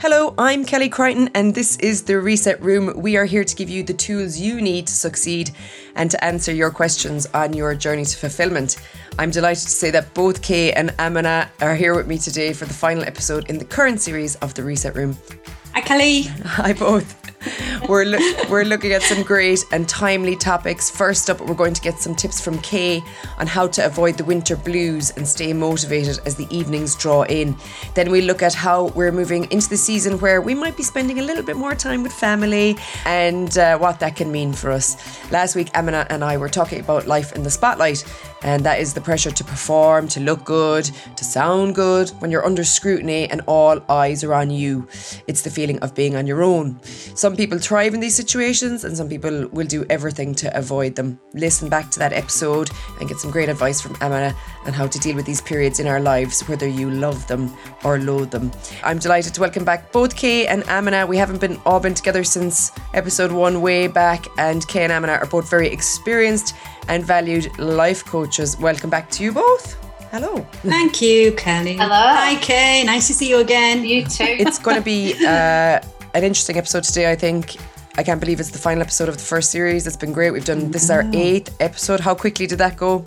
Hello, I'm Kelly Crichton, and this is the Reset Room. We are here to give you the tools you need to succeed and to answer your questions on your journey to fulfillment. I'm delighted to say that both Kay and Amana are here with me today for the final episode in the current series of the Reset Room. Hi, Kelly. Hi, both we're, lo- we're looking at some great and timely topics. First up, we're going to get some tips from Kay on how to avoid the winter blues and stay motivated as the evenings draw in. Then we look at how we're moving into the season where we might be spending a little bit more time with family and uh, what that can mean for us. Last week, Amana and I were talking about life in the spotlight, and that is the pressure to perform, to look good, to sound good when you're under scrutiny and all eyes are on you. It's the feeling of being on your own. Some people thrive in these situations and some people will do everything to avoid them. Listen back to that episode and get some great advice from Amana on how to deal with these periods in our lives, whether you love them or loathe them. I'm delighted to welcome back both Kay and Amana. We haven't been all been together since episode one way back, and Kay and Amana are both very experienced and valued life coaches. Welcome back to you both. Hello. Thank you, Kelly. Hello. Hi, Kay. Nice to see you again. You too. It's going to be uh, an interesting episode today, I think. I can't believe it's the final episode of the first series. It's been great. We've done this is our eighth episode. How quickly did that go?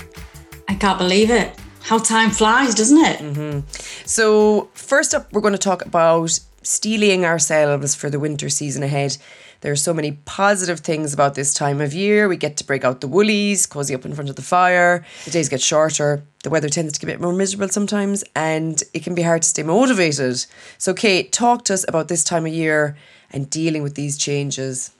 I can't believe it. How time flies, doesn't it? Mm-hmm. So, first up, we're going to talk about steeling ourselves for the winter season ahead. There are so many positive things about this time of year. We get to break out the woolies, cozy up in front of the fire. The days get shorter. The weather tends to get a bit more miserable sometimes, and it can be hard to stay motivated. So, Kay, talk to us about this time of year and dealing with these changes.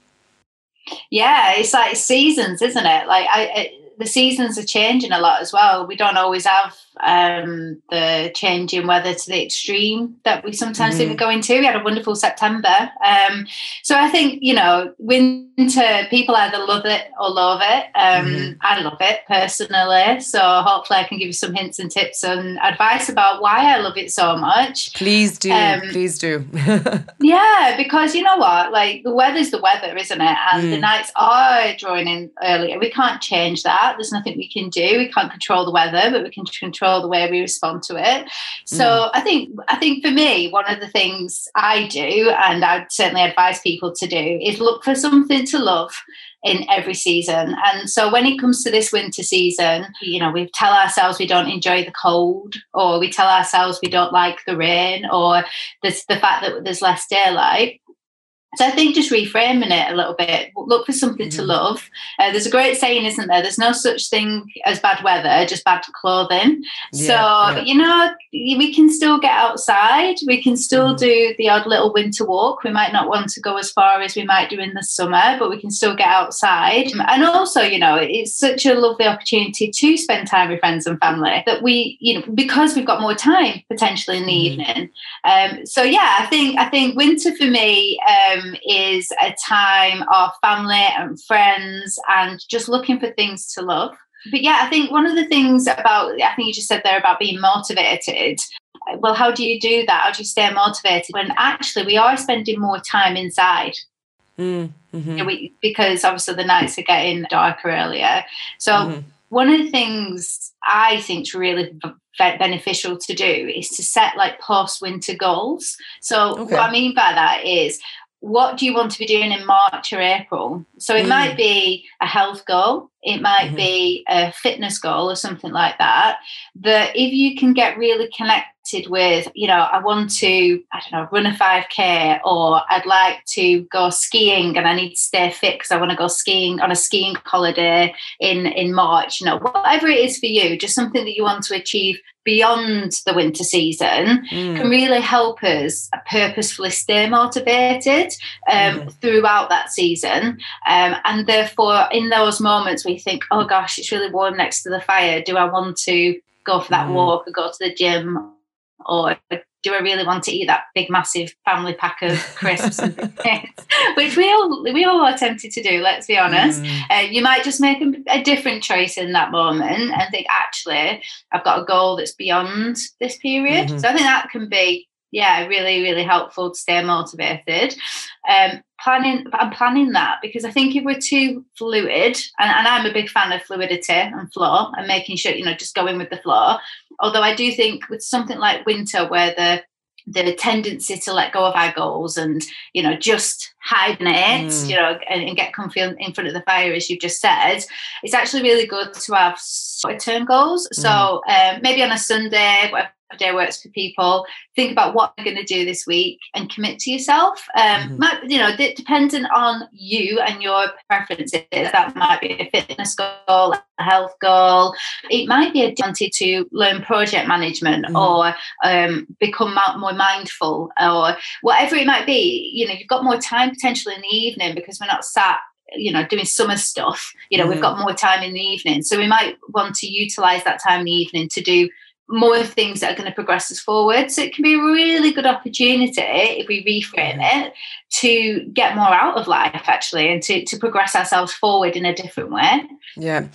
Yeah, it's like seasons, isn't it? Like I, the seasons are changing a lot as well. We don't always have um, the change in weather to the extreme that we sometimes mm. think we're going to. We had a wonderful September. Um, so I think, you know, winter, people either love it or love it. Um, mm. I love it personally. So hopefully I can give you some hints and tips and advice about why I love it so much. Please do. Um, Please do. yeah, because you know what? Like the weather's the weather, isn't it? And mm. the nights are drawing in earlier. We can't change that. There's nothing we can do. We can't control the weather, but we can control control the way we respond to it. So mm. I think I think for me, one of the things I do, and I'd certainly advise people to do, is look for something to love in every season. And so when it comes to this winter season, you know, we tell ourselves we don't enjoy the cold, or we tell ourselves we don't like the rain, or there's the fact that there's less daylight. So I think just reframing it a little bit, look for something mm-hmm. to love. Uh, there's a great saying, isn't there? There's no such thing as bad weather, just bad clothing. Yeah, so yeah. you know, we can still get outside. We can still mm-hmm. do the odd little winter walk. We might not want to go as far as we might do in the summer, but we can still get outside. And also, you know, it's such a lovely opportunity to spend time with friends and family that we, you know, because we've got more time potentially in the mm-hmm. evening. Um, so yeah, I think I think winter for me. Um, um, is a time of family and friends and just looking for things to love. But yeah, I think one of the things about, I think you just said there about being motivated. Well, how do you do that? How do you stay motivated when actually we are spending more time inside? Mm, mm-hmm. you know, we, because obviously the nights are getting darker earlier. So, mm-hmm. one of the things I think is really beneficial to do is to set like post winter goals. So, okay. what I mean by that is what do you want to be doing in March or April? So it mm. might be a health goal, it might mm-hmm. be a fitness goal or something like that. That if you can get really connected with, you know, I want to, I don't know, run a 5K or I'd like to go skiing and I need to stay fit because I want to go skiing on a skiing holiday in, in March, you know, whatever it is for you, just something that you want to achieve beyond the winter season mm. can really help us purposefully stay motivated um, mm. throughout that season. Um, and therefore, in those moments we think, oh gosh, it's really warm next to the fire. Do I want to go for that mm. walk or go to the gym? Or do I really want to eat that big, massive family pack of crisps and things? Which we all we all are tempted to do. Let's be honest. Mm. Uh, you might just make a, a, different choice in that moment and think, actually, I've got a goal that's beyond this period. Mm-hmm. So I think that can be yeah, really, really helpful to stay motivated. Um, planning, I'm planning that because I think if we're too fluid, and, and I'm a big fan of fluidity and flow and making sure, you know, just going with the flow. Although I do think with something like winter where the the tendency to let go of our goals and you know just hibernate mm. you know and, and, get comfy in front of the fire as you've just said it's actually really good to have short term goals mm. so um, maybe on a sunday whatever day works for people. Think about what you're going to do this week and commit to yourself. Um, mm-hmm. you know, dependent on you and your preferences, that might be a fitness goal, a health goal. It might be a wanted to learn project management mm-hmm. or um, become more mindful or whatever it might be. You know, you've got more time potentially in the evening because we're not sat you know doing summer stuff you know mm-hmm. we've got more time in the evening so we might want to utilize that time in the evening to do more things that are going to progress us forward. So it can be a really good opportunity if we reframe it to get more out of life actually and to, to progress ourselves forward in a different way. Yeah.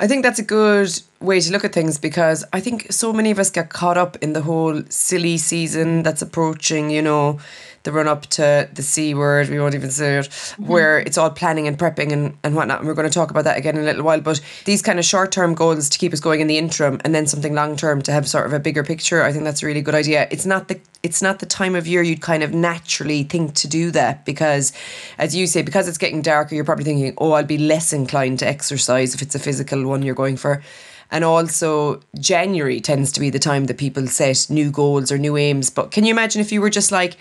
I think that's a good way to look at things because I think so many of us get caught up in the whole silly season that's approaching, you know, the run up to the C word, we won't even say it, mm-hmm. where it's all planning and prepping and, and whatnot. And we're going to talk about that again in a little while. But these kind of short term goals to keep us going in the interim and then something long term to have sort of a bigger picture, I think that's a really good idea. It's not the it's not the time of year you'd kind of naturally think to do that because as you say, because it's getting darker, you're probably thinking, Oh, I'll be less inclined to exercise if it's a physical one you're going for. And also, January tends to be the time that people set new goals or new aims. But can you imagine if you were just like,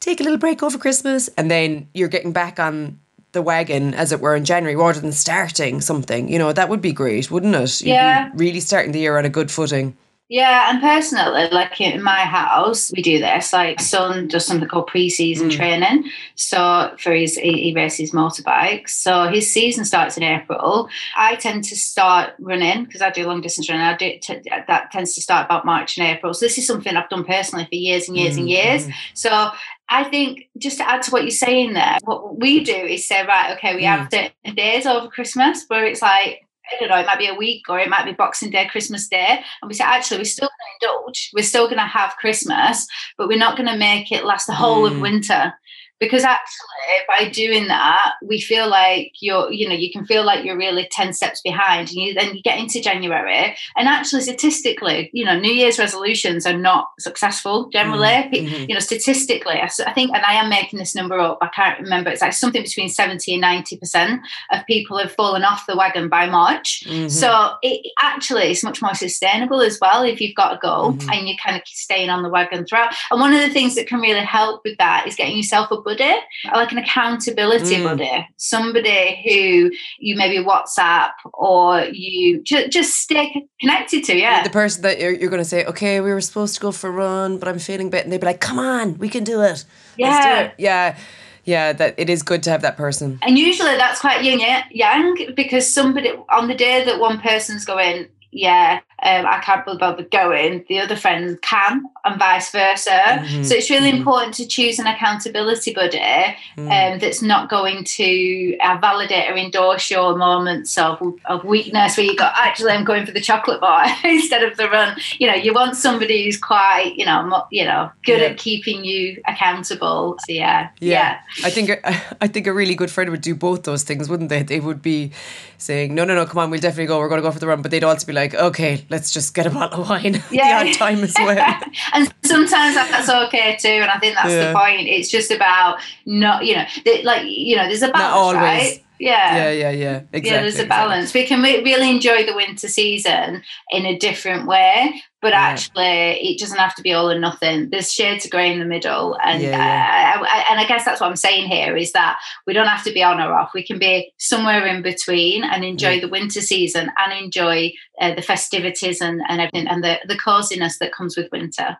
take a little break over Christmas, and then you're getting back on the wagon, as it were, in January rather than starting something. You know, that would be great, wouldn't it? You'd yeah. really starting the year on a good footing. Yeah, and personally, like in my house, we do this. Like, son does something called pre-season mm. training. So for his, he, he races motorbikes. So his season starts in April. I tend to start running because I do long distance running. I do t- that tends to start about March and April. So this is something I've done personally for years and years mm. and years. Mm. So I think just to add to what you're saying there, what we do is say, right, okay, we mm. have days over Christmas where it's like I don't know, it might be a week or it might be Boxing Day, Christmas Day. And we say, actually, we're still going to indulge. We're still going to have Christmas, but we're not going to make it last the whole mm. of winter because actually by doing that we feel like you're you know you can feel like you're really 10 steps behind and you then you get into january and actually statistically you know new year's resolutions are not successful generally mm-hmm. you know statistically I think and i am making this number up i can't remember it's like something between 70 and 90 percent of people have fallen off the wagon by march mm-hmm. so it actually is much more sustainable as well if you've got a goal mm-hmm. and you're kind of staying on the wagon throughout and one of the things that can really help with that is getting yourself a buddy, like an accountability mm. buddy, somebody who you maybe WhatsApp or you ju- just stay connected to. Yeah, the person that you're, you're going to say, okay, we were supposed to go for a run, but I'm feeling bit, and they'd be like, come on, we can do it. Yeah, do it. yeah yeah that it is good to have that person and usually that's quite young young because somebody on the day that one person's going yeah, um, I can't be bothered going, the other friend can, and vice versa. Mm-hmm. So it's really mm-hmm. important to choose an accountability buddy mm-hmm. um, that's not going to uh, validate or endorse your moments of, of weakness where you go, actually, I'm going for the chocolate bar instead of the run. You know, you want somebody who's quite, you know, you know, good yeah. at keeping you accountable. So yeah, yeah, yeah. I think I think a really good friend would do both those things, wouldn't they? They would be saying, no, no, no, come on, we'll definitely go. We're going to go for the run, but they'd also be like, okay, let's just get a bottle of wine yeah. the odd time as well. and sometimes that's okay too. And I think that's yeah. the point. It's just about not, you know, like, you know, there's a balance, right? Yeah. Yeah, yeah, yeah. Exactly. Yeah, there's a balance. Exactly. We can really enjoy the winter season in a different way, but yeah. actually, it doesn't have to be all or nothing. There's shades of grey in the middle, and yeah, yeah. I, I, and I guess that's what I'm saying here is that we don't have to be on or off. We can be somewhere in between and enjoy the winter season and enjoy uh, the festivities and, and everything and the the coziness that comes with winter.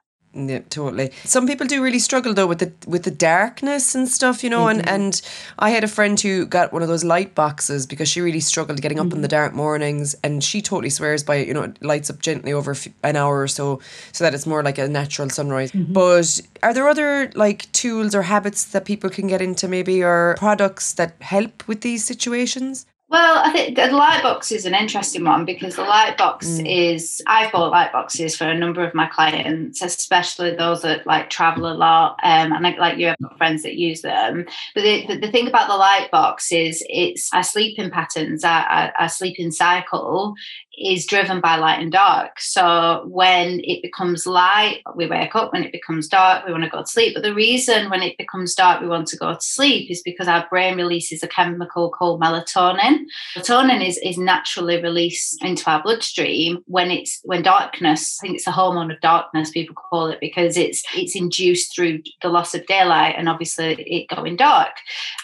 Yeah, totally. Some people do really struggle though with the with the darkness and stuff, you know. Mm-hmm. And and I had a friend who got one of those light boxes because she really struggled getting up mm-hmm. in the mm-hmm. dark mornings, and she totally swears by it. You know, it lights up gently over an hour or so, so that it's more like a natural sunrise. Mm-hmm. But are there other like tools or habits that people can get into, maybe, or products that help with these situations? Well, I think the light box is an interesting one because the light box mm. is I've bought light boxes for a number of my clients, especially those that like travel a lot, um, and I, like you have got friends that use them. But the, the, the, thing about the light box is it's our sleeping patterns, our, our, our sleeping cycle is driven by light and dark. So when it becomes light, we wake up. When it becomes dark, we want to go to sleep. But the reason when it becomes dark, we want to go to sleep is because our brain releases a chemical called melatonin. Melatonin is, is naturally released into our bloodstream when it's when darkness, I think it's a hormone of darkness, people call it, because it's it's induced through the loss of daylight and obviously it going dark.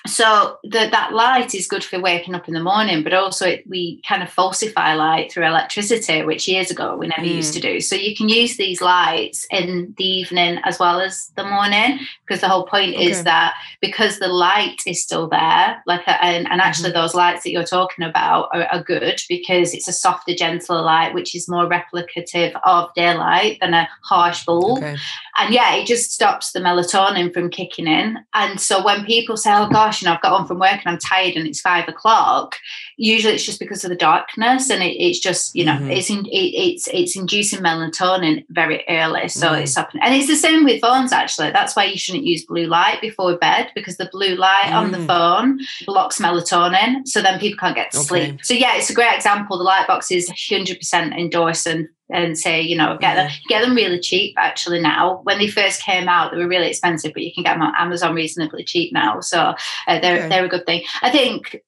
So the, that light is good for waking up in the morning, but also it, we kind of falsify light through electricity, which years ago we never mm. used to do. So you can use these lights in the evening as well as the morning, because the whole point okay. is that because the light is still there, like, and, and actually mm-hmm. those lights that you're talking about are, are, good because it's a softer, gentler light, which is more replicative of daylight than a harsh bulb. Okay. And yeah, it just stops the melatonin from kicking in. And so when people say, oh gosh, you know, I've got home from work and I'm tired and it's five o'clock, usually it's just because of the darkness and it, it's just, you know, mm-hmm. it's in, it, it's it's inducing melatonin very early. So mm-hmm. it's happening. And it's the same with phones actually. That's why you shouldn't use blue light before bed because the blue light mm. on the mm. phone blocks melatonin. So then people can't get to okay. sleep. So yeah, it's a great example. The light box is 100% endorsed and and say, you know, get them get them really cheap actually now. When they first came out, they were really expensive, but you can get them on Amazon reasonably cheap now. So uh, they're okay. they're a good thing. I think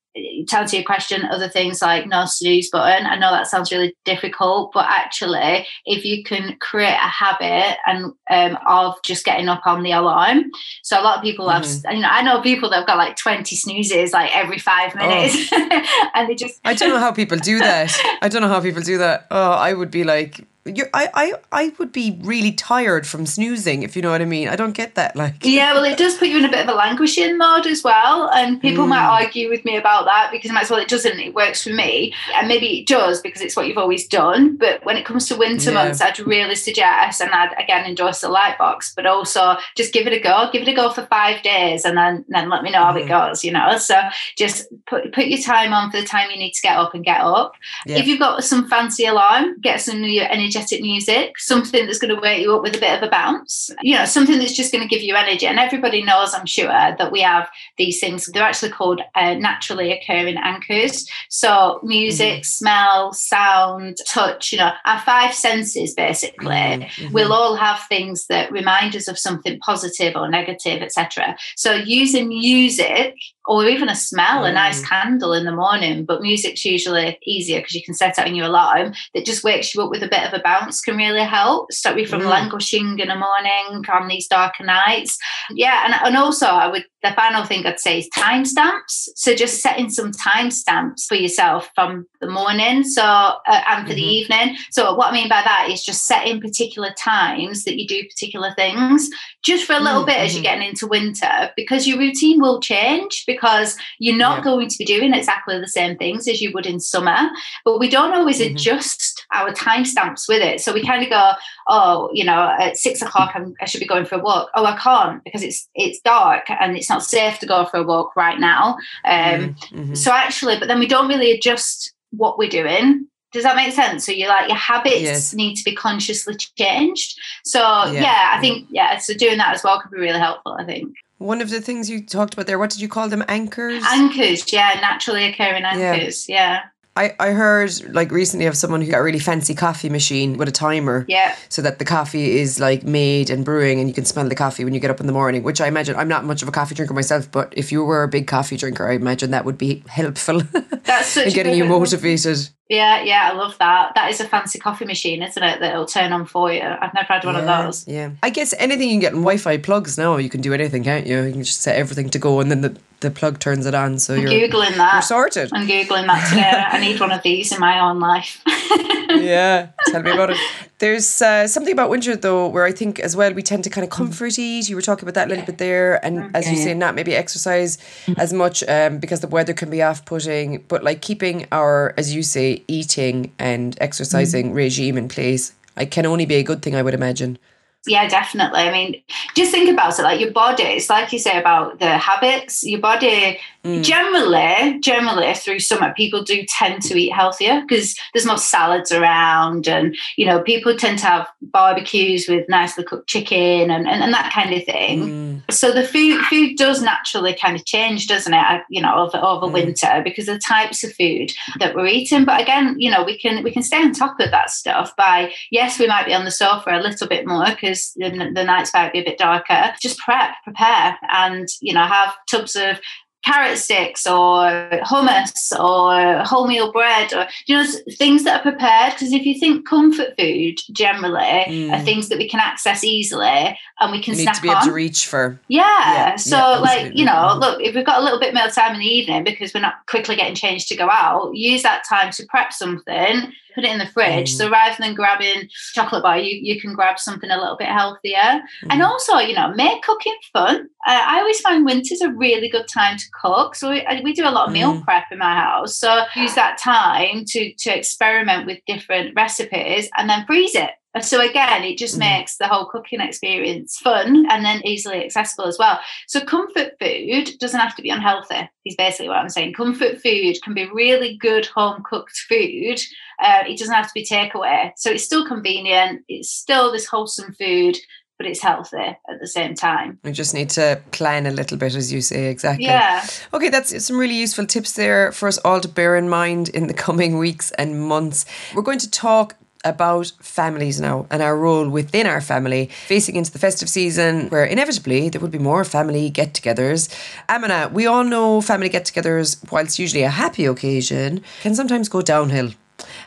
to answer your question, other things like no snooze button. I know that sounds really difficult, but actually, if you can create a habit and um, of just getting up on the alarm, so a lot of people have, mm-hmm. you know, I know people that have got like twenty snoozes like every five minutes, oh. and they just. I don't know how people do that. I don't know how people do that. Oh, I would be like you're, I, I, I would be really tired from snoozing, if you know what I mean. I don't get that. Like, yeah, well, it does put you in a bit of a languishing mode as well, and people mm. might argue with me about that because I might as well it doesn't. It works for me, and maybe it does because it's what you've always done. But when it comes to winter yeah. months, I'd really suggest, and I'd again endorse the light box, but also just give it a go. Give it a go for five days, and then then let me know mm. how it mm-hmm. goes. You know, so just put put your time on for the time you need to get up and get up. Yeah. If you've got some fancy alarm, get some new energy energetic music, something that's going to wake you up with a bit of a bounce, you know, something that's just going to give you energy. And everybody knows, I'm sure, that we have these things. They're actually called uh, naturally occurring anchors. So, music, mm-hmm. smell, sound, touch, you know, our five senses basically mm-hmm. mm-hmm. will all have things that remind us of something positive or negative, etc. So, using music or even a smell, mm. a nice mm. candle in the morning. But music's usually easier because you can set it on your alarm that just wakes you up with a bit of a bounce can really help stop you from mm. languishing in the morning on these darker nights. Yeah, and, and also I would the final thing I'd say is timestamps. So just setting some timestamps for yourself from the morning, so uh, and for mm-hmm. the evening. So what I mean by that is just setting particular times that you do particular things, just for a little mm-hmm. bit as you're mm-hmm. getting into winter, because your routine will change because you're not yeah. going to be doing exactly the same things as you would in summer. But we don't always mm-hmm. adjust our timestamps with it. So we kind of go, oh, you know, at six o'clock I'm, i should be going for a walk. Oh, I can't because it's it's dark and it's not safe to go for a walk right now. Um, mm-hmm. So actually, but then we don't really adjust what we're doing. Does that make sense? So you like your habits yes. need to be consciously changed. So yeah. yeah, I think yeah. So doing that as well could be really helpful. I think. One of the things you talked about there, what did you call them? Anchors? Anchors, yeah, naturally occurring anchors, yeah. yeah. I, I heard like recently of someone who got a really fancy coffee machine with a timer. Yeah. So that the coffee is like made and brewing and you can smell the coffee when you get up in the morning, which I imagine I'm not much of a coffee drinker myself, but if you were a big coffee drinker, I imagine that would be helpful. That's such in getting you motivated. Yeah, yeah, I love that. That is a fancy coffee machine, isn't it? That'll turn on for you. I've never had one yeah, of those. Yeah. I guess anything you can get in Wi Fi plugs now, you can do anything, can't you? You can just set everything to go and then the, the plug turns it on. So I'm you're Googling that. You're sorted. I'm Googling that today. I need one of these in my own life. yeah, tell me about it. There's uh, something about winter though, where I think as well we tend to kind of comfort eat. You were talking about that a little bit there, and okay. as you say, not maybe exercise as much um, because the weather can be off-putting. But like keeping our, as you say, eating and exercising mm. regime in place, I can only be a good thing, I would imagine. Yeah, definitely. I mean, just think about it like your body, it's like you say about the habits, your body Mm. Generally, generally through summer, people do tend to eat healthier because there's more salads around, and you know, people tend to have barbecues with nicely cooked chicken and, and, and that kind of thing. Mm. So the food food does naturally kind of change, doesn't it? You know, over over mm. winter because the types of food that we're eating. But again, you know, we can we can stay on top of that stuff by yes, we might be on the sofa a little bit more because the, the nights might be a bit darker. Just prep, prepare, and you know, have tubs of carrot sticks or hummus or wholemeal bread or you know things that are prepared because if you think comfort food generally mm. are things that we can access easily and we can you need to be able to reach for yeah, yeah so yeah, like you know mm-hmm. look if we've got a little bit more time in the evening because we're not quickly getting changed to go out use that time to prep something put it in the fridge. Mm. So rather than grabbing chocolate bar, you, you can grab something a little bit healthier. Mm. And also, you know, make cooking fun. Uh, I always find winter's a really good time to cook. So we, we do a lot of meal mm. prep in my house. So use that time to to experiment with different recipes and then freeze it. So again, it just mm. makes the whole cooking experience fun and then easily accessible as well. So comfort food doesn't have to be unhealthy. Is basically what I'm saying. Comfort food can be really good home cooked food. Uh, it doesn't have to be takeaway. So it's still convenient. It's still this wholesome food, but it's healthy at the same time. We just need to plan a little bit, as you say, exactly. Yeah. Okay, that's some really useful tips there for us all to bear in mind in the coming weeks and months. We're going to talk about families now and our role within our family, facing into the festive season where inevitably there would be more family get togethers. Amana, we all know family get togethers, whilst usually a happy occasion, can sometimes go downhill.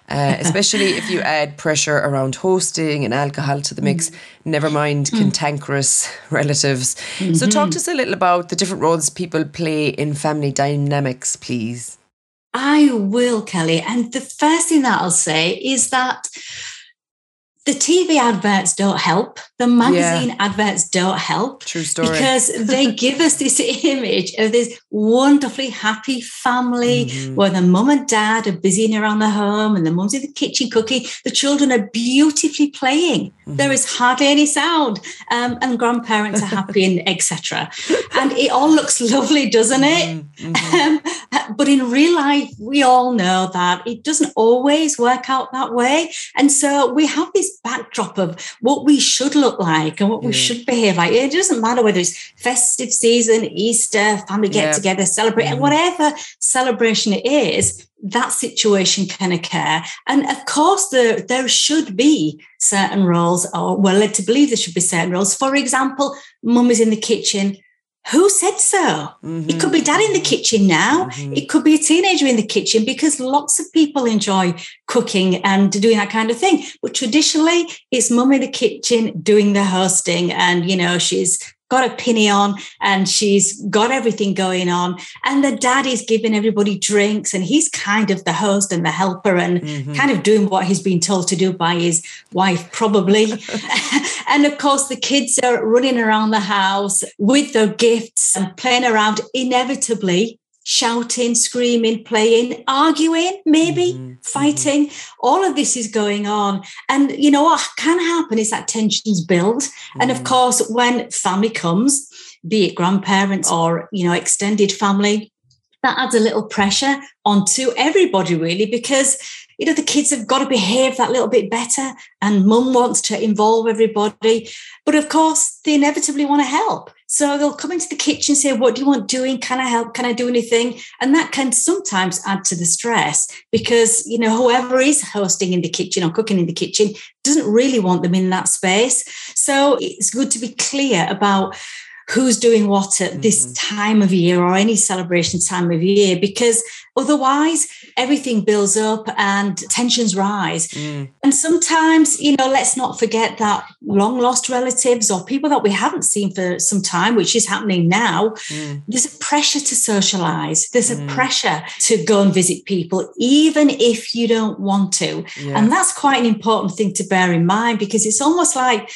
Uh, especially if you add pressure around hosting and alcohol to the mix, mm. never mind mm. cantankerous relatives. Mm-hmm. So, talk to us a little about the different roles people play in family dynamics, please. I will, Kelly. And the first thing that I'll say is that the TV adverts don't help. The magazine yeah. adverts don't help. True story. Because they give us this image of this wonderfully happy family mm-hmm. where the mum and dad are busying around the home and the mum's in the kitchen cooking. The children are beautifully playing. Mm-hmm. There is hardly any sound. Um, and grandparents are happy and etc. And it all looks lovely, doesn't it? Mm-hmm. Um, but in real life, we all know that it doesn't always work out that way. And so we have this backdrop of what we should look like and what yeah. we should behave like. It doesn't matter whether it's festive season, Easter, family get together, celebrate, mm. whatever celebration it is, that situation can occur. And of course, there, there should be certain roles, or we're led to believe there should be certain roles. For example, mum is in the kitchen, who said so? Mm-hmm. It could be dad in the kitchen now. Mm-hmm. It could be a teenager in the kitchen because lots of people enjoy cooking and doing that kind of thing. But traditionally, it's mum in the kitchen doing the hosting, and you know she's got a penny on and she's got everything going on. And the dad is giving everybody drinks and he's kind of the host and the helper and mm-hmm. kind of doing what he's been told to do by his wife, probably. and of course, the kids are running around the house with their gifts and playing around. Inevitably, shouting, screaming, playing, arguing, maybe mm-hmm. fighting. Mm-hmm. All of this is going on. And you know what can happen is that tensions build. Mm-hmm. And of mm. course, when family comes, be it grandparents or you know extended family, that adds a little pressure onto everybody really because you know the kids have got to behave that little bit better and mum wants to involve everybody but of course they inevitably want to help so they'll come into the kitchen say, What do you want doing? Can I help? Can I do anything? And that can sometimes add to the stress because, you know, whoever is hosting in the kitchen or cooking in the kitchen doesn't really want them in that space. So it's good to be clear about who's doing what at this mm-hmm. time of year or any celebration time of year because otherwise everything builds up and tensions rise mm. and sometimes you know let's not forget that long lost relatives or people that we haven't seen for some time which is happening now mm. there's a pressure to socialize there's mm. a pressure to go and visit people even if you don't want to yeah. and that's quite an important thing to bear in mind because it's almost like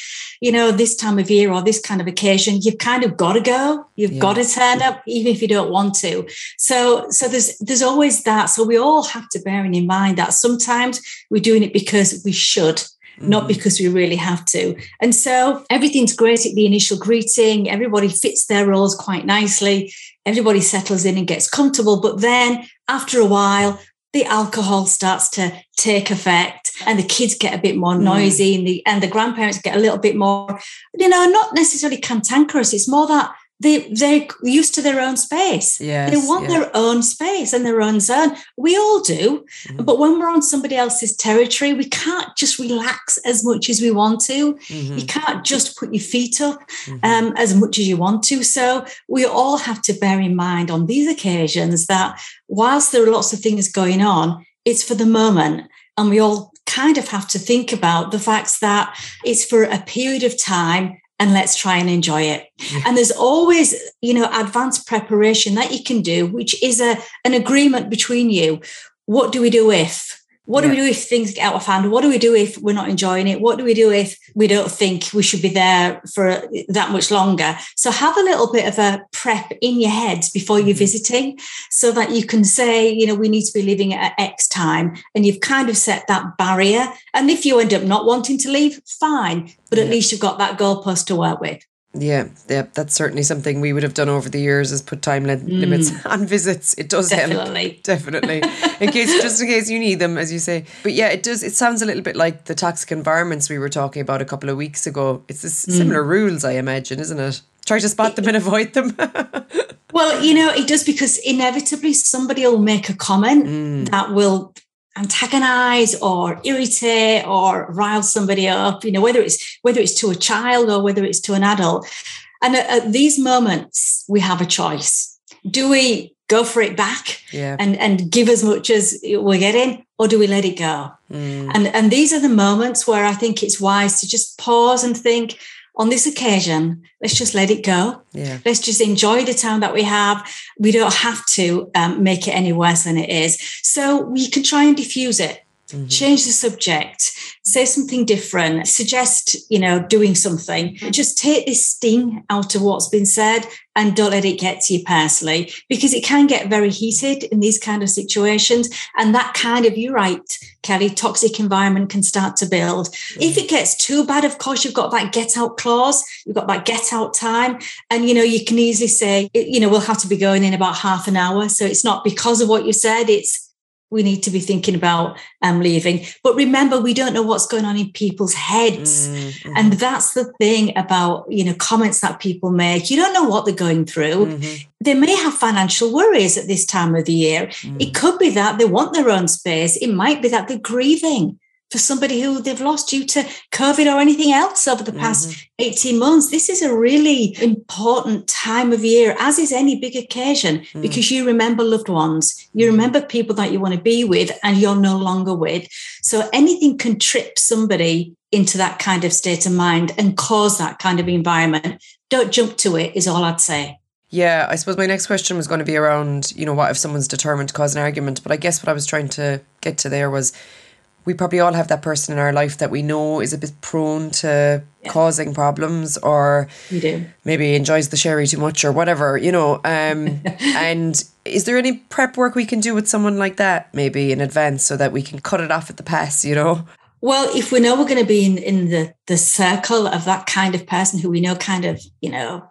you know, this time of year or this kind of occasion, you've kind of got to go. You've yeah. got to turn up, even if you don't want to. So, so there's there's always that. So we all have to bear in mind that sometimes we're doing it because we should. Mm-hmm. Not because we really have to. And so everything's great at the initial greeting. Everybody fits their roles quite nicely. everybody settles in and gets comfortable. But then after a while, the alcohol starts to take effect and the kids get a bit more hmm. noisy mm. and the and the grandparents get a little bit more you know not necessarily cantankerous it's more that they they're used to their own space. Yes, they want yeah. their own space and their own zone. We all do, mm-hmm. but when we're on somebody else's territory, we can't just relax as much as we want to. Mm-hmm. You can't just put your feet up mm-hmm. um, as much as you want to. So we all have to bear in mind on these occasions that whilst there are lots of things going on, it's for the moment, and we all kind of have to think about the facts that it's for a period of time and let's try and enjoy it. And there's always, you know, advanced preparation that you can do, which is a an agreement between you. What do we do if? What yeah. do we do if things get out of hand? What do we do if we're not enjoying it? What do we do if we don't think we should be there for that much longer? So have a little bit of a prep in your head before you're mm-hmm. visiting so that you can say, you know, we need to be leaving at X time. And you've kind of set that barrier. And if you end up not wanting to leave, fine. But at least you've got that goalpost to work with. Yeah, yeah, that's certainly something we would have done over the years is put time li- mm. limits on visits. It does definitely. help, definitely, in case just in case you need them, as you say. But yeah, it does. It sounds a little bit like the toxic environments we were talking about a couple of weeks ago. It's this mm. similar rules, I imagine, isn't it? Try to spot them and avoid them. well, you know, it does because inevitably somebody will make a comment mm. that will antagonize or irritate or rile somebody up you know whether it's whether it's to a child or whether it's to an adult and at, at these moments we have a choice do we go for it back yeah. and and give as much as we're getting or do we let it go mm. and and these are the moments where i think it's wise to just pause and think on this occasion, let's just let it go. Yeah. Let's just enjoy the time that we have. We don't have to um, make it any worse than it is. So we can try and diffuse it. Mm-hmm. Change the subject, say something different, suggest, you know, doing something. Just take this sting out of what's been said and don't let it get to you personally because it can get very heated in these kind of situations. And that kind of, you're right, Kelly, toxic environment can start to build. Mm-hmm. If it gets too bad, of course, you've got that get out clause, you've got that get out time. And, you know, you can easily say, you know, we'll have to be going in about half an hour. So it's not because of what you said, it's we need to be thinking about um, leaving. But remember, we don't know what's going on in people's heads. Mm-hmm. And that's the thing about, you know, comments that people make. You don't know what they're going through. Mm-hmm. They may have financial worries at this time of the year. Mm-hmm. It could be that they want their own space. It might be that they're grieving for somebody who they've lost due to COVID or anything else over the past mm-hmm. 18 months. This is a really important time of year, as is any big occasion, mm. because you remember loved ones, you mm-hmm. remember people that you want to be with and you're no longer with. So anything can trip somebody into that kind of state of mind and cause that kind of environment. Don't jump to it, is all I'd say. Yeah, I suppose my next question was going to be around, you know, what if someone's determined to cause an argument? But I guess what I was trying to get to there was we probably all have that person in our life that we know is a bit prone to yeah. causing problems or we do. maybe enjoys the sherry too much or whatever, you know. Um, and is there any prep work we can do with someone like that maybe in advance so that we can cut it off at the pass, you know? Well, if we know we're going to be in, in the, the circle of that kind of person who we know kind of, you know,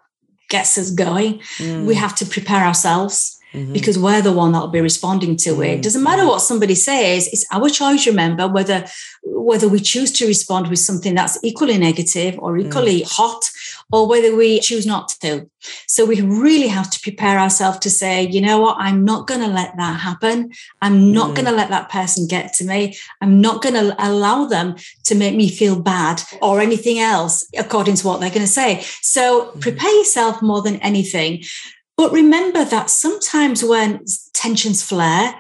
gets us going, mm. we have to prepare ourselves mm-hmm. because we're the one that'll be responding to mm-hmm. it. Doesn't matter what somebody says, it's our choice, remember, whether whether we choose to respond with something that's equally negative or equally mm. hot or whether we choose not to. So we really have to prepare ourselves to say, you know what, I'm not going to let that happen. I'm not mm. going to let that person get to me. I'm not going to allow them to make me feel bad or anything else according to what they're going to say. So mm. prepare yourself more than anything. But remember that sometimes when tensions flare,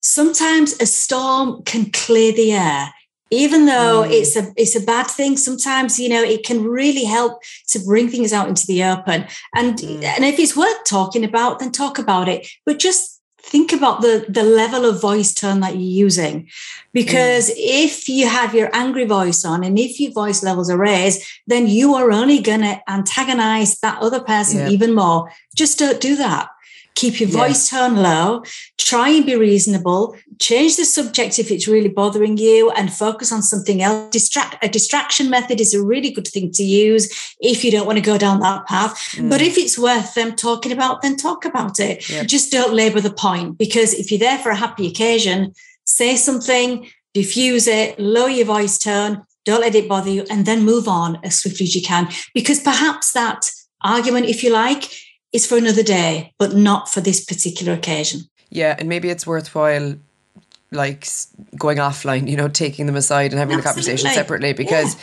sometimes a storm can clear the air. Even though mm. it's a it's a bad thing, sometimes you know it can really help to bring things out into the open. And mm. and if it's worth talking about, then talk about it. But just think about the the level of voice tone that you're using. Because mm. if you have your angry voice on and if your voice levels are raised then you are only going to antagonize that other person even more. Just don't do that keep your voice tone low, try and be reasonable, change the subject if it's really bothering you, and focus on something else. Distract a distraction method is a really good thing to use if you don't want to go down that path. Mm. But if it's worth them talking about, then talk about it. Yep. Just don't labor the point because if you're there for a happy occasion, say something, diffuse it, lower your voice tone, don't let it bother you, and then move on as swiftly as you can. Because perhaps that argument, if you like, is for another day, but not for this particular occasion. Yeah, and maybe it's worthwhile like going offline, you know, taking them aside and having Absolutely. the conversation separately because yeah.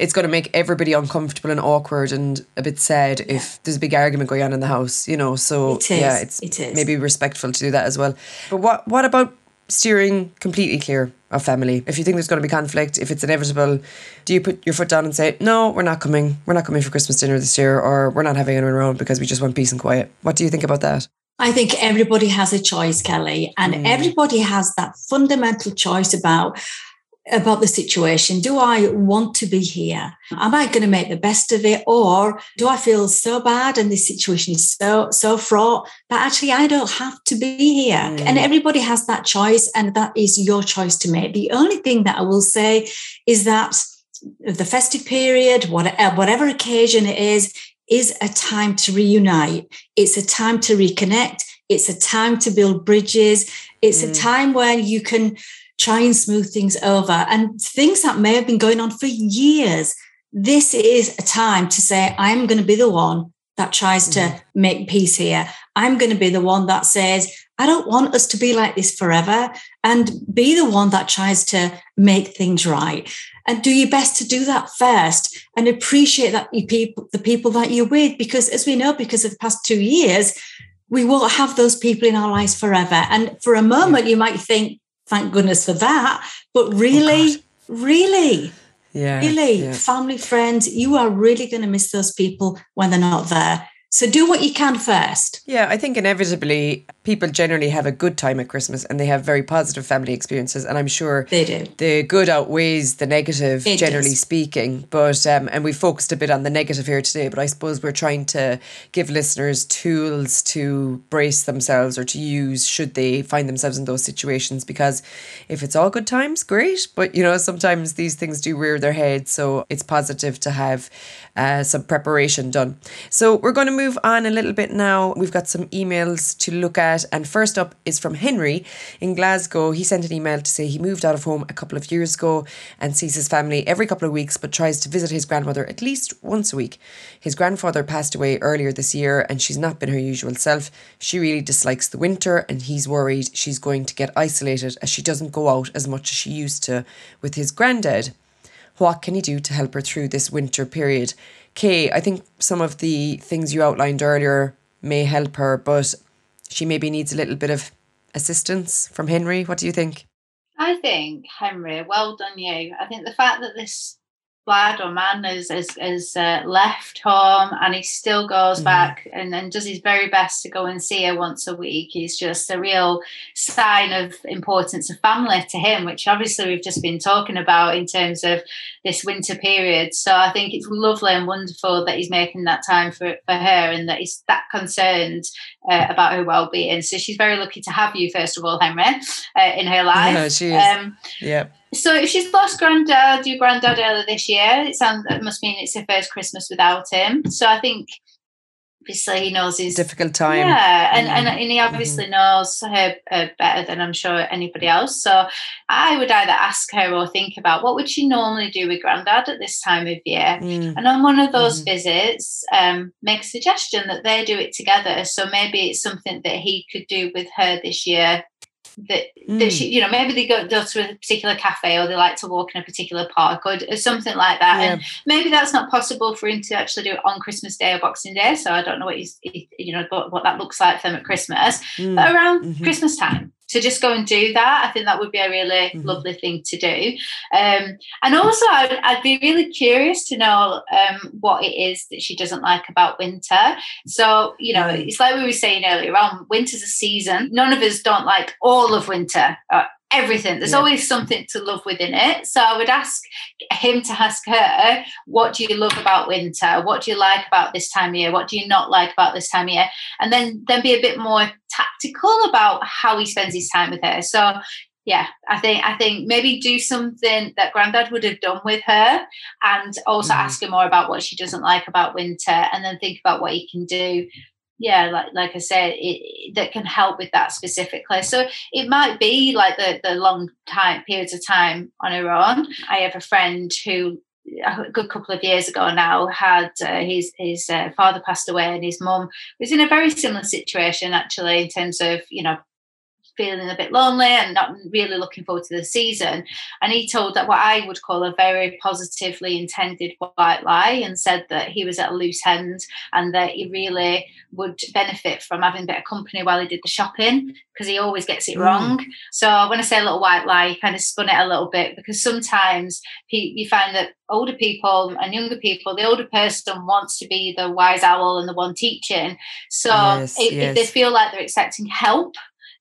it's going to make everybody uncomfortable and awkward and a bit sad yeah. if there's a big argument going on in the house, you know. So it yeah, it's it maybe respectful to do that as well. But what what about steering completely clear of family. If you think there's going to be conflict, if it's inevitable, do you put your foot down and say, no, we're not coming. We're not coming for Christmas dinner this year, or we're not having anyone around because we just want peace and quiet? What do you think about that? I think everybody has a choice, Kelly, and mm. everybody has that fundamental choice about about the situation. Do I want to be here? Am I going to make the best of it? Or do I feel so bad and this situation is so, so fraught that actually I don't have to be here? Mm. And everybody has that choice, and that is your choice to make. The only thing that I will say is that the festive period, whatever, whatever occasion it is, is a time to reunite. It's a time to reconnect. It's a time to build bridges. It's mm. a time where you can try and smooth things over and things that may have been going on for years. This is a time to say, I'm going to be the one that tries mm-hmm. to make peace here. I'm going to be the one that says, I don't want us to be like this forever, and be the one that tries to make things right. And do your best to do that first and appreciate that you people, the people that you're with, because as we know, because of the past two years, we will have those people in our lives forever. And for a moment, you might think, thank goodness for that. But really, oh really, yeah, really, yeah. family, friends, you are really going to miss those people when they're not there. So do what you can first. Yeah, I think inevitably people generally have a good time at Christmas and they have very positive family experiences, and I'm sure they do. The good outweighs the negative, it generally does. speaking. But um, and we focused a bit on the negative here today, but I suppose we're trying to give listeners tools to brace themselves or to use should they find themselves in those situations. Because if it's all good times, great. But you know, sometimes these things do rear their head, so it's positive to have uh, some preparation done. So we're going to move on a little bit now. We've got some emails to look at. And first up is from Henry in Glasgow. He sent an email to say he moved out of home a couple of years ago and sees his family every couple of weeks, but tries to visit his grandmother at least once a week. His grandfather passed away earlier this year and she's not been her usual self. She really dislikes the winter and he's worried she's going to get isolated as she doesn't go out as much as she used to with his granddad. What can he do to help her through this winter period? Kay, I think some of the things you outlined earlier may help her, but she maybe needs a little bit of assistance from Henry. What do you think? I think, Henry, well done you. I think the fact that this lad or man has, has, has uh, left home and he still goes mm-hmm. back and, and does his very best to go and see her once a week is just a real sign of importance of family to him, which obviously we've just been talking about in terms of this winter period. So I think it's lovely and wonderful that he's making that time for, for her and that he's that concerned uh, about her well-being. So she's very lucky to have you, first of all, Henry, uh, in her life. Yeah, she is. Um, yeah. So if she's lost granddad, your granddad earlier this year, it sounds it must mean it's her first Christmas without him. So I think obviously he knows his difficult time. Yeah, and, mm-hmm. and, and he obviously mm-hmm. knows her, her, better than I'm sure anybody else. So I would either ask her or think about what would she normally do with granddad at this time of year. Mm. And on one of those mm-hmm. visits, um, make a suggestion that they do it together. So maybe it's something that he could do with her this year that, mm. that she, you know, maybe they go, go to a particular cafe or they like to walk in a particular park or, or something like that. Yeah. And maybe that's not possible for him to actually do it on Christmas Day or Boxing Day. So I don't know what he's, you know, what, what that looks like for them at Christmas, mm. but around mm-hmm. Christmas time to just go and do that. I think that would be a really mm-hmm. lovely thing to do. Um, and also, I'd, I'd, be really curious to know um, what it is that she doesn't like about winter. So, you know, mm. it's like we were saying earlier on winter's a season. None of us don't like all of winter. Everything. There's yeah. always something to love within it. So I would ask him to ask her, what do you love about winter? What do you like about this time of year? What do you not like about this time of year? And then then be a bit more tactical about how he spends his time with her. So yeah, I think I think maybe do something that granddad would have done with her and also mm. ask her more about what she doesn't like about winter and then think about what he can do yeah like like i said it, that can help with that specifically so it might be like the the long time periods of time on her own. I have a friend who a good couple of years ago now had uh, his his uh, father passed away and his mum was in a very similar situation actually in terms of you know feeling a bit lonely and not really looking forward to the season. And he told that what I would call a very positively intended white lie and said that he was at a loose end and that he really would benefit from having a bit of company while he did the shopping because he always gets it mm. wrong. So when I say a little white lie, he kind of spun it a little bit because sometimes he, you find that older people and younger people, the older person wants to be the wise owl and the one teaching. So yes, if, yes. if they feel like they're accepting help,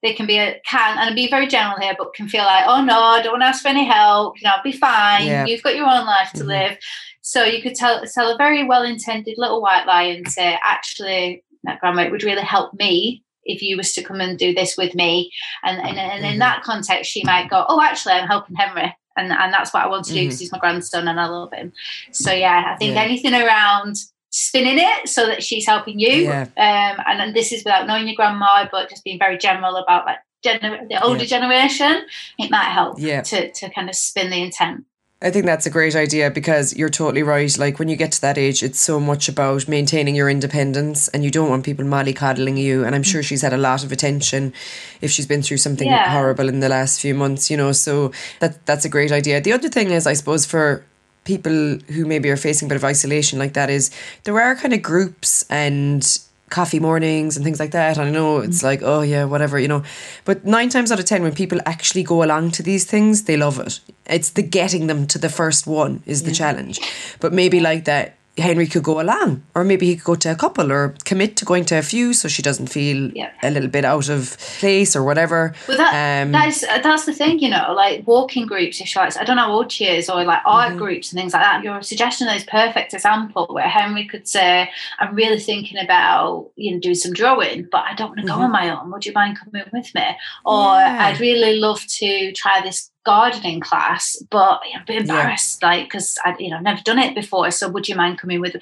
they can be a can and be very general here, but can feel like, oh no, I don't want to ask for any help. You know, I'll be fine. Yeah. You've got your own life to mm-hmm. live. So you could tell tell a very well intended little white lie and say, actually, that grandma, it would really help me if you was to come and do this with me. And, and, and in mm-hmm. that context, she might go, oh, actually, I'm helping Henry. And, and that's what I want to do because mm-hmm. he's my grandson and I love him. So, yeah, I think yeah. anything around spinning it so that she's helping you. Yeah. Um, and, and this is without knowing your grandma, but just being very general about like gener- the older yeah. generation. It might help yeah. to to kind of spin the intent. I think that's a great idea because you're totally right. Like when you get to that age, it's so much about maintaining your independence and you don't want people mollycoddling you. And I'm sure she's had a lot of attention if she's been through something yeah. horrible in the last few months, you know. So that that's a great idea. The other thing is I suppose for people who maybe are facing a bit of isolation like that is there are kind of groups and coffee mornings and things like that. I know it's mm. like, oh yeah, whatever, you know. But nine times out of ten, when people actually go along to these things, they love it. It's the getting them to the first one is the challenge. But maybe like that Henry could go along, or maybe he could go to a couple, or commit to going to a few, so she doesn't feel yeah. a little bit out of place or whatever. Well, that, um, that's that's the thing, you know, like walking groups. If she likes, I don't know, old cheers or like art mm-hmm. groups and things like that. Your suggestion is perfect example where Henry could say, "I'm really thinking about you know doing some drawing, but I don't want to mm-hmm. go on my own. Would you mind coming with me?" Or yeah. I'd really love to try this gardening class, but I'm a bit embarrassed, yeah. like because I, you know, never done it before. So would you mind coming with?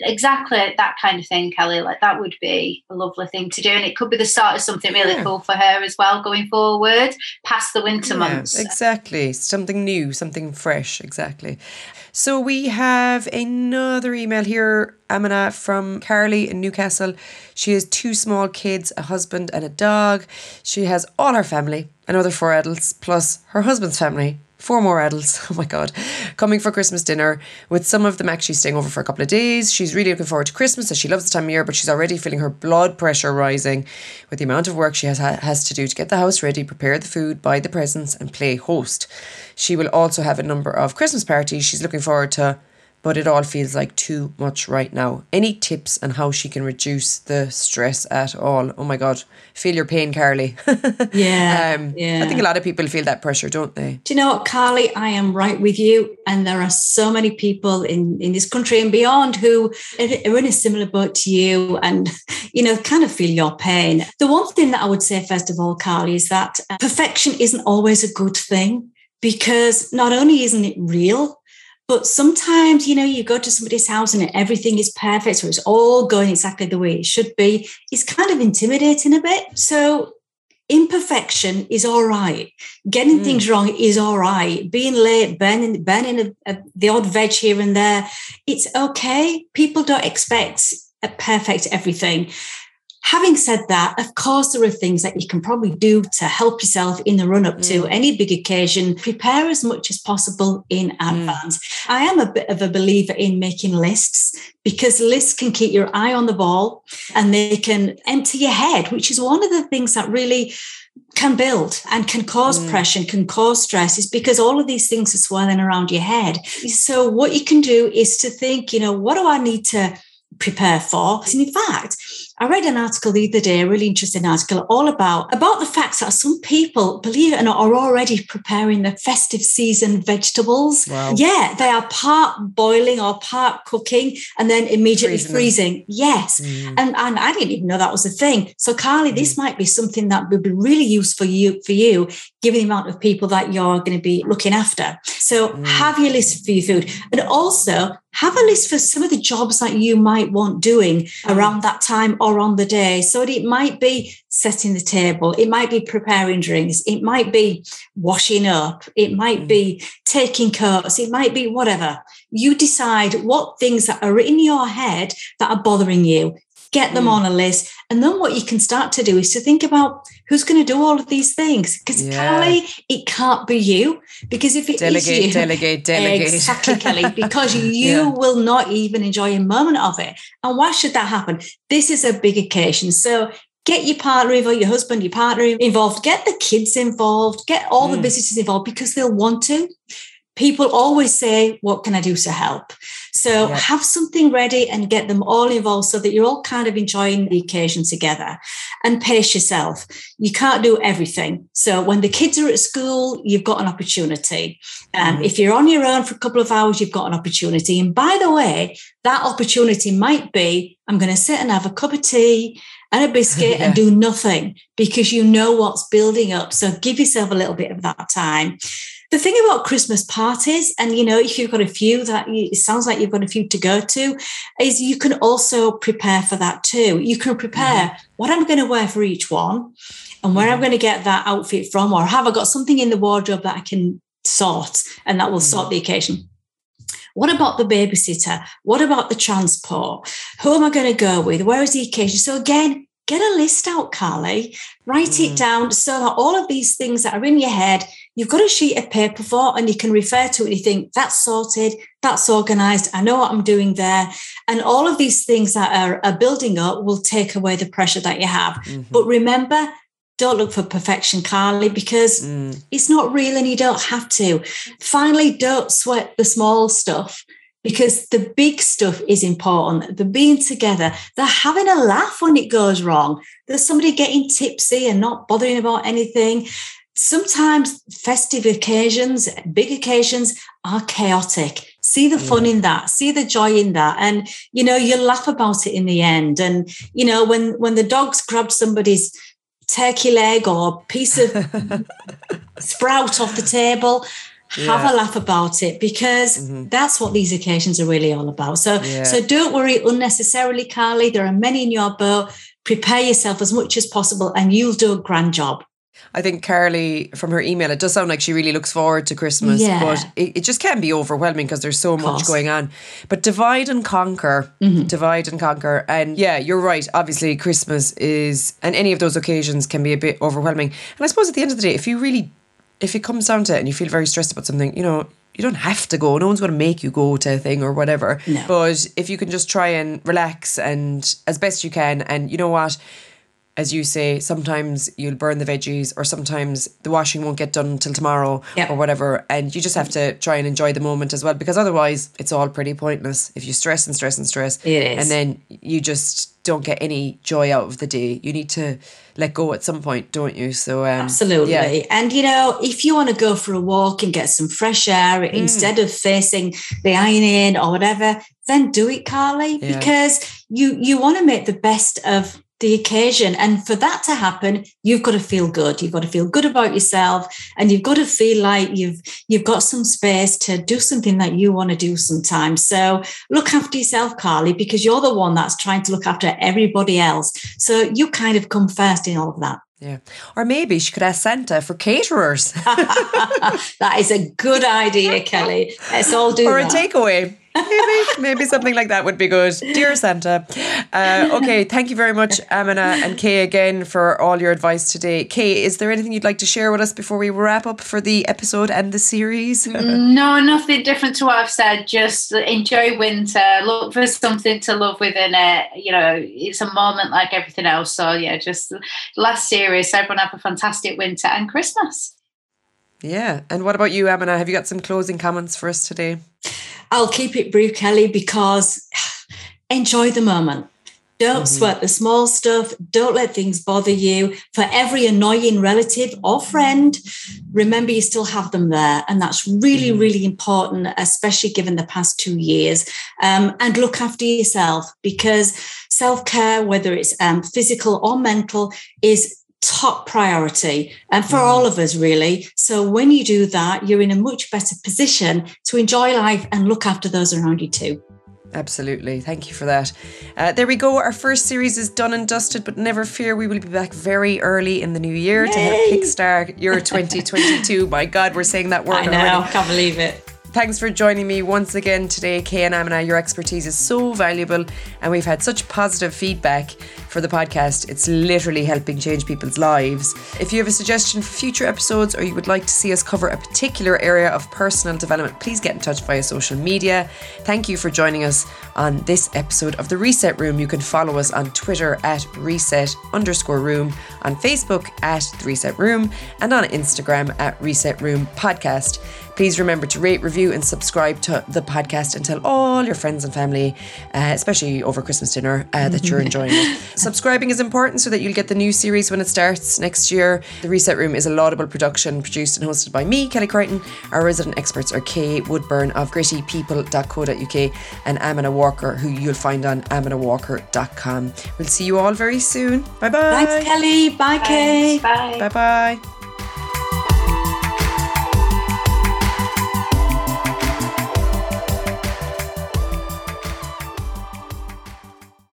Exactly that kind of thing, Kelly. Like that would be a lovely thing to do, and it could be the start of something really yeah. cool for her as well going forward, past the winter yeah, months. Exactly, something new, something fresh. Exactly. So we have another email here, Amana from Carly in Newcastle. She has two small kids, a husband and a dog. She has all her family, another four adults, plus her husband's family, four more adults, oh my God, coming for Christmas dinner. With some of them actually staying over for a couple of days. She's really looking forward to Christmas as she loves the time of year, but she's already feeling her blood pressure rising with the amount of work she has, has to do to get the house ready, prepare the food, buy the presents, and play host. She will also have a number of Christmas parties she's looking forward to but it all feels like too much right now. Any tips on how she can reduce the stress at all? Oh my God, feel your pain, Carly. yeah, um, yeah. I think a lot of people feel that pressure, don't they? Do you know what, Carly? I am right with you. And there are so many people in, in this country and beyond who are in a similar boat to you and, you know, kind of feel your pain. The one thing that I would say, first of all, Carly, is that uh, perfection isn't always a good thing because not only isn't it real, but sometimes, you know, you go to somebody's house and everything is perfect or it's all going exactly the way it should be. It's kind of intimidating a bit. So imperfection is all right. Getting mm. things wrong is all right. Being late, burning, burning a, a, the odd veg here and there, it's okay. People don't expect a perfect everything. Having said that, of course, there are things that you can probably do to help yourself in the run up mm. to any big occasion. Prepare as much as possible in mm. advance. Mm. I am a bit of a believer in making lists because lists can keep your eye on the ball and they can empty your head, which is one of the things that really can build and can cause mm. pressure and can cause stress is because all of these things are swirling around your head. So what you can do is to think, you know, what do I need to prepare for? And in fact, I read an article the other day, a really interesting article, all about about the fact that some people, believe it or not, are already preparing the festive season vegetables. Wow. Yeah, they are part boiling or part cooking and then immediately Freezing freezing. Yes. Mm. And, and I didn't even know that was a thing. So, Carly, this might be something that would be really useful for you for you, given the amount of people that you're going to be looking after. So, Mm. have your list for your food, and also have a list for some of the jobs that you might want doing around that time or on the day. So, it might be setting the table, it might be preparing drinks, it might be washing up, it might Mm. be taking coats, it might be whatever. You decide what things that are in your head that are bothering you get them Mm. on a list. And then what you can start to do is to think about who's going to do all of these things. Because Yeah. Kelly, it can't be you. Because if it is Delegate, you, delegate, delegate. Exactly, Kelly, because you Yeah. will not even enjoy a moment of it. And why should that happen? This is a big occasion. So get your partner involved, your husband, your partner involved, get the kids involved, get all the Mm. visitors involved because they'll want to. People always say, What can I do to help? So Yeah. have something ready and get them all involved so that you're all kind of enjoying the occasion together and pace yourself. You can't do everything. So when the kids are at school, you've got an opportunity. Um, Mhm. If you're on your own for a couple of hours, you've got an opportunity. And by the way, that opportunity might be I'm going to sit and have a cup of tea and a biscuit Yeah. and do nothing because you know what's building up. So give yourself a little bit of that time. The thing about Christmas parties, and you know, if you've got a few that you, it sounds like you've got a few to go to, is you can also prepare for that too. You can prepare mm-hmm. what I'm going to wear for each one and where I'm mm-hmm. going to get that outfit from, or have I got something in the wardrobe that I can sort and that will sort mm-hmm. the occasion. What about the babysitter? What about the transport? Who am I going to go with? Where is the occasion? So again, get a list out, Carly. Write Mm. it down so that all of these things that are in your head, you've got a sheet of paper for, and you can refer to it and you think, that's sorted, that's organized, I know what I'm doing there. And all of these things that are, are building up will take away the pressure that you have. Mhm. But remember, don't look for perfection, Carly, because Mm. it's not real and you don't have to. Finally, don't sweat the small stuff because the big stuff is important. The being together, they're having a laugh when it goes wrong. There's somebody getting tipsy and not bothering about anything. Sometimes festive occasions, big occasions are chaotic. See the fun in that, see the joy in that. And you know, you laugh about it in the end. And you know, when when the dogs grabbed somebody's turkey leg or piece of sprout off the table. Have Yeah. a laugh about it because Mhm. that's what these occasions are really all about. So, Yeah. so don't worry unnecessarily, Carly. There are many in your boat. Prepare yourself as much as possible, and you'll do a grand job. I think Carly, from her email, it does sound like she really looks forward to Christmas, Yeah. but it, it just can be overwhelming because there's so much going on. But divide and conquer, Mm-hmm. divide and conquer. And yeah, you're right. Obviously, Christmas is, and any of those occasions can be a bit overwhelming. And I suppose at the end of the day, if you really, if it comes down to it and you feel very stressed about something, you know, you don't have to go. No one's going to make you go to a thing or whatever. No. But if you can just try and relax and as best you can, and you know what? As you say, sometimes you'll burn the veggies or sometimes the washing won't get done until tomorrow Yeah. or whatever. And you just have to try and enjoy the moment as well because otherwise it's all pretty pointless if you stress and stress and stress. It is. And then you just don't get any joy out of the day. You need to let go at some point, don't you? So, um, Absolutely. yeah. And, you know, if you want to go for a walk and get some fresh air Mm. instead of facing the ironing or whatever, then do it, Carly, Yeah. because you, you want to make the best of the occasion. And for that to happen, you've got to feel good. You've got to feel good about yourself and you've got to feel like you've you've got some space to do something that you want to do sometimes. So look after yourself, Carly, because you're the one that's trying to look after everybody else. So you kind of come first in all of that. Yeah. Or maybe she could ask Santa for caterers that is a good idea, Kelly. Let's all do or a takeaway. Maybe, maybe something like that would be good. Dear Santa. Uh, okay, thank you very much, Amana and Kay, again for all your advice today. Kay, is there anything you'd like to share with us before we wrap up for the episode and the series? No, nothing different to what I've said. Just enjoy winter. Look for something to love within it. You know, it's a moment like everything else. So yeah, just last series. Everyone have a fantastic winter and Christmas. Yeah. And what about you, Amana? Have you got some closing comments for us today? I'll keep it brief, Kelly, because enjoy the moment. Don't mm-hmm. sweat the small stuff. Don't let things bother you. For every annoying relative or friend, remember you still have them there. And that's really, mm-hmm. really important, especially given the past two years. Um, and look after yourself because self care, whether it's um, physical or mental, is top priority and for mm. all of us really so when you do that you're in a much better position to enjoy life and look after those around you too Absolutely. Thank you for that. Uh, there we go. Our first series is done and dusted, but never fear, we will be back very early in the new year Yay! to help kickstart your 2022. My God, we're saying that word I know, already. can't believe it. Thanks for joining me once again today, Kay and Amana. Your expertise is so valuable, and we've had such positive feedback for the podcast. It's literally helping change people's lives. If you have a suggestion for future episodes or you would like to see us cover a particular area of personal development, please get in touch via social media. Thank you for joining us on this episode of The Reset Room. You can follow us on Twitter at reset underscore room, on Facebook at The Reset Room, and on Instagram at Reset Room Podcast. Please remember to rate, review, and subscribe to the podcast and tell all your friends and family, uh, especially over Christmas dinner, uh, that you're enjoying it. Subscribing is important so that you'll get the new series when it starts next year. The Reset Room is a laudable production produced and hosted by me, Kelly Crichton. Our resident experts are Kay Woodburn of grittypeople.co.uk and Amana Walker, who you'll find on amanawalker.com. We'll see you all very soon. Bye bye. Thanks, Kelly. Bye, Kay. Bye. Bye bye.